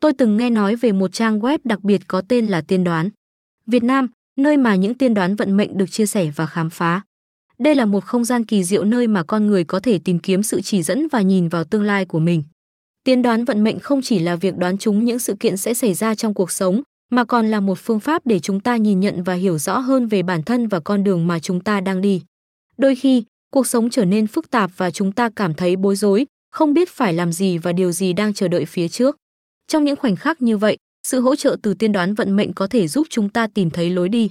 tôi từng nghe nói về một trang web đặc biệt có tên là Tiên đoán. Việt Nam, nơi mà những tiên đoán vận mệnh được chia sẻ và khám phá. Đây là một không gian kỳ diệu nơi mà con người có thể tìm kiếm sự chỉ dẫn và nhìn vào tương lai của mình. Tiên đoán vận mệnh không chỉ là việc đoán chúng những sự kiện sẽ xảy ra trong cuộc sống, mà còn là một phương pháp để chúng ta nhìn nhận và hiểu rõ hơn về bản thân và con đường mà chúng ta đang đi. Đôi khi, cuộc sống trở nên phức tạp và chúng ta cảm thấy bối rối, không biết phải làm gì và điều gì đang chờ đợi phía trước. Trong những khoảnh khắc như vậy, sự hỗ trợ từ tiên đoán vận mệnh có thể giúp chúng ta tìm thấy lối đi.